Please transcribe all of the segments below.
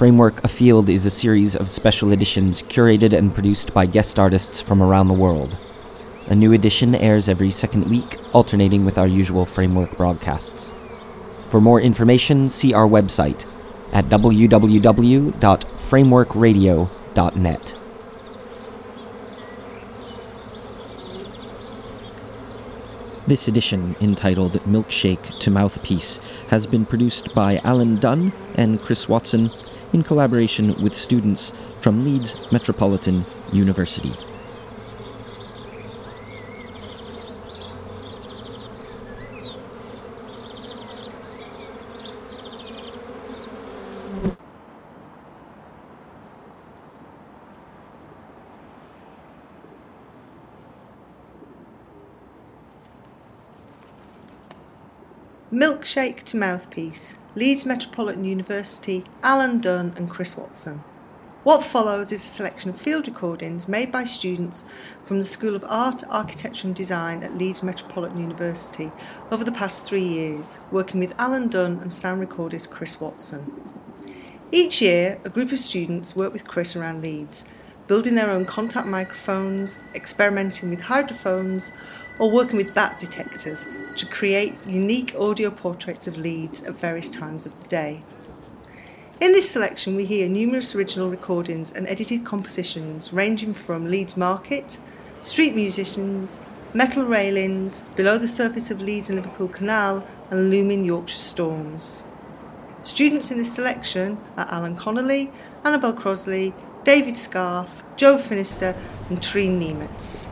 Framework Afield is a series of special editions curated and produced by guest artists from around the world. A new edition airs every second week, alternating with our usual Framework broadcasts. For more information, see our website at www.frameworkradio.net. This edition, entitled Milkshake to Mouthpiece, has been produced by Alan Dunn and Chris Watson in collaboration with students from Leeds Metropolitan University. Milkshake to Mouthpiece, Leeds Metropolitan University, Alan Dunn and Chris Watson. What follows is a selection of field recordings made by students from the School of Art, Architecture and Design at Leeds Metropolitan University over the past three years, working with Alan Dunn and sound recordist Chris Watson. Each year, a group of students work with Chris around Leeds, building their own contact microphones, experimenting with hydrophones, or working with bat detectors to create unique audio portraits of Leeds at various times of the day. In this selection, we hear numerous original recordings and edited compositions ranging from Leeds Market, street musicians, metal railings, below the surface of Leeds and Liverpool Canal, and looming Yorkshire storms. Students in this selection are Alan Connolly, Annabel Crosley, David Scarf, Joe Finister, and Trine Niemetz.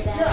Experiences of the day?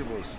Danger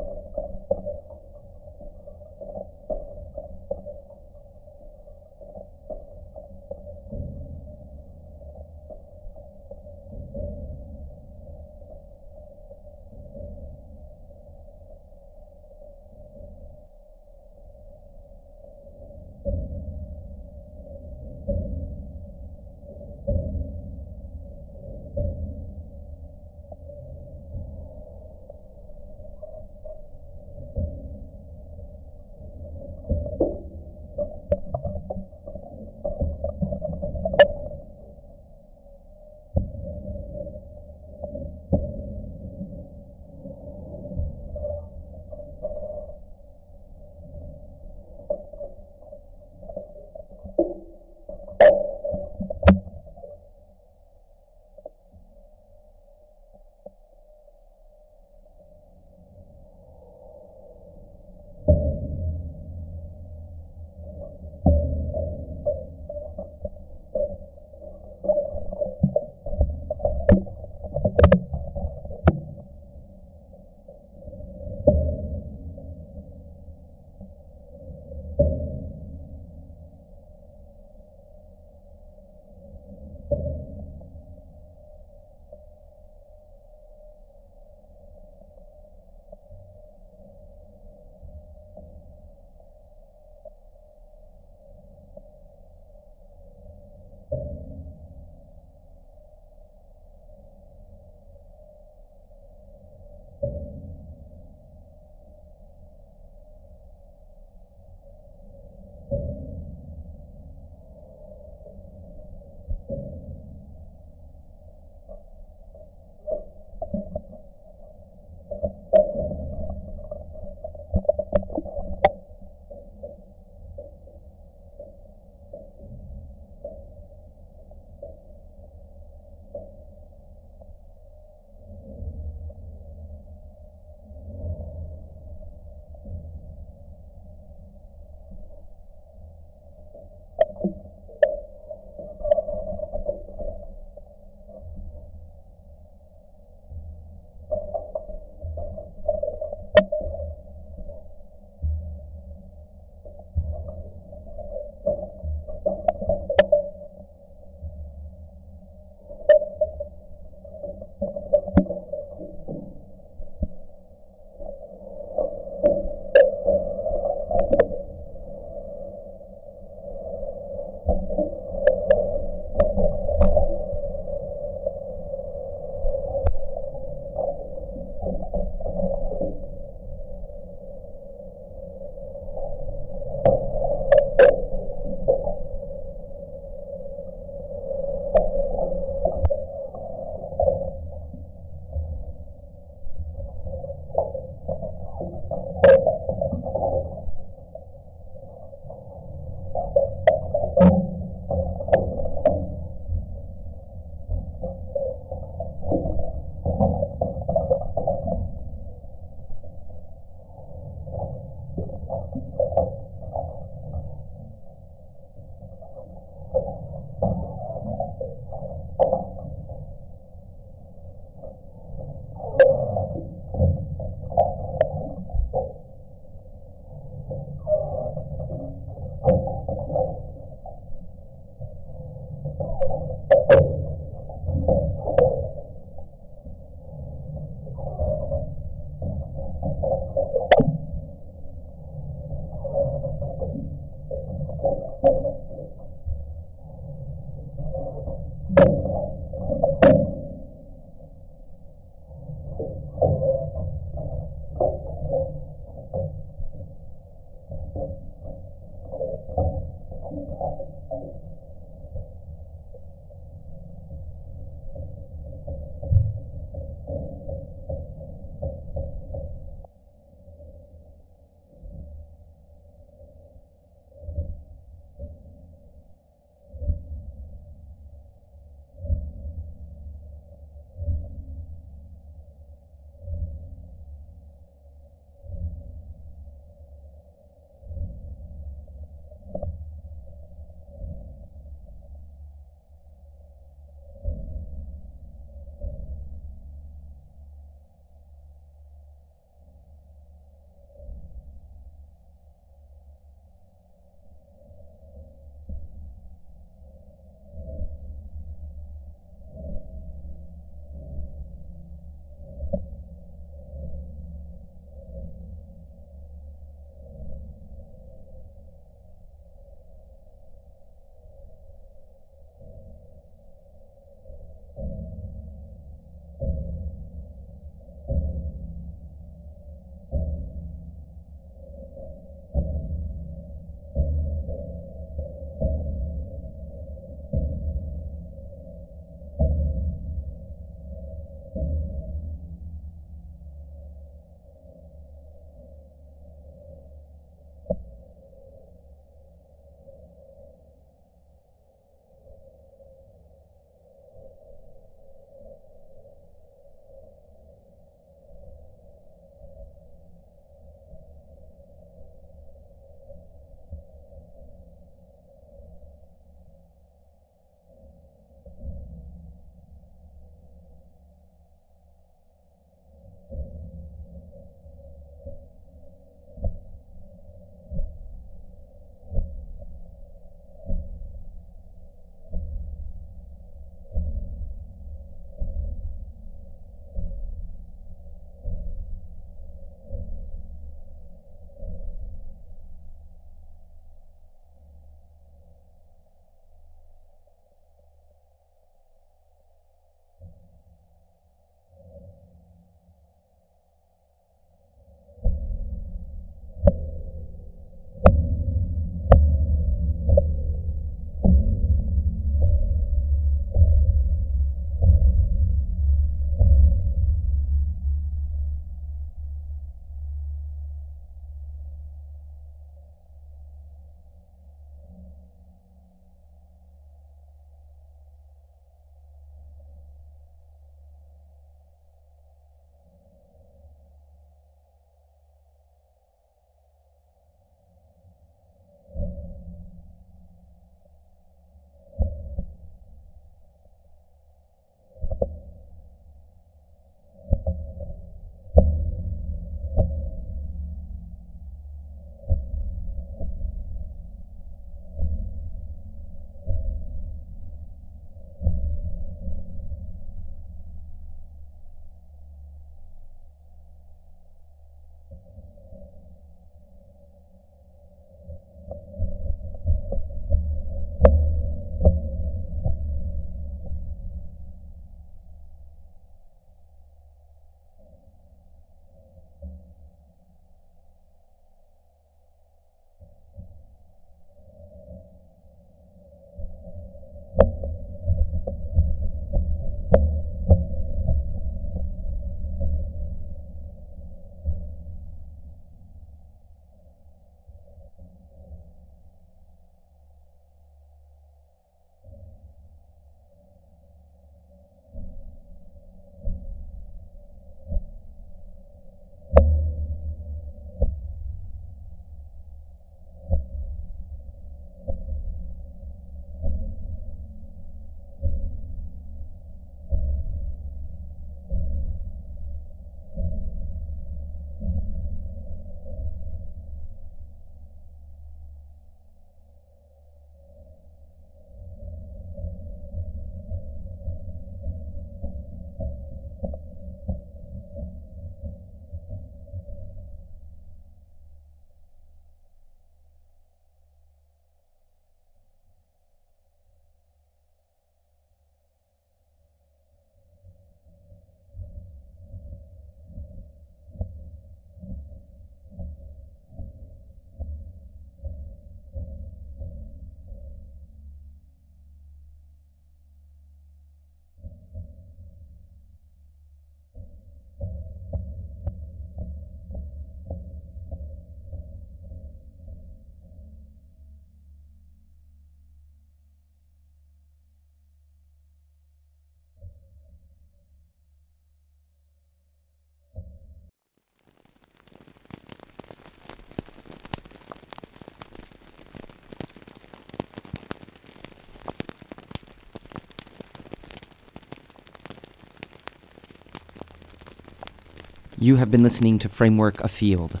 You have been listening to Framework Afield.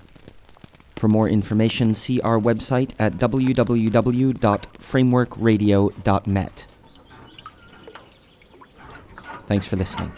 For more information, see our website at www.frameworkradio.net. Thanks for listening.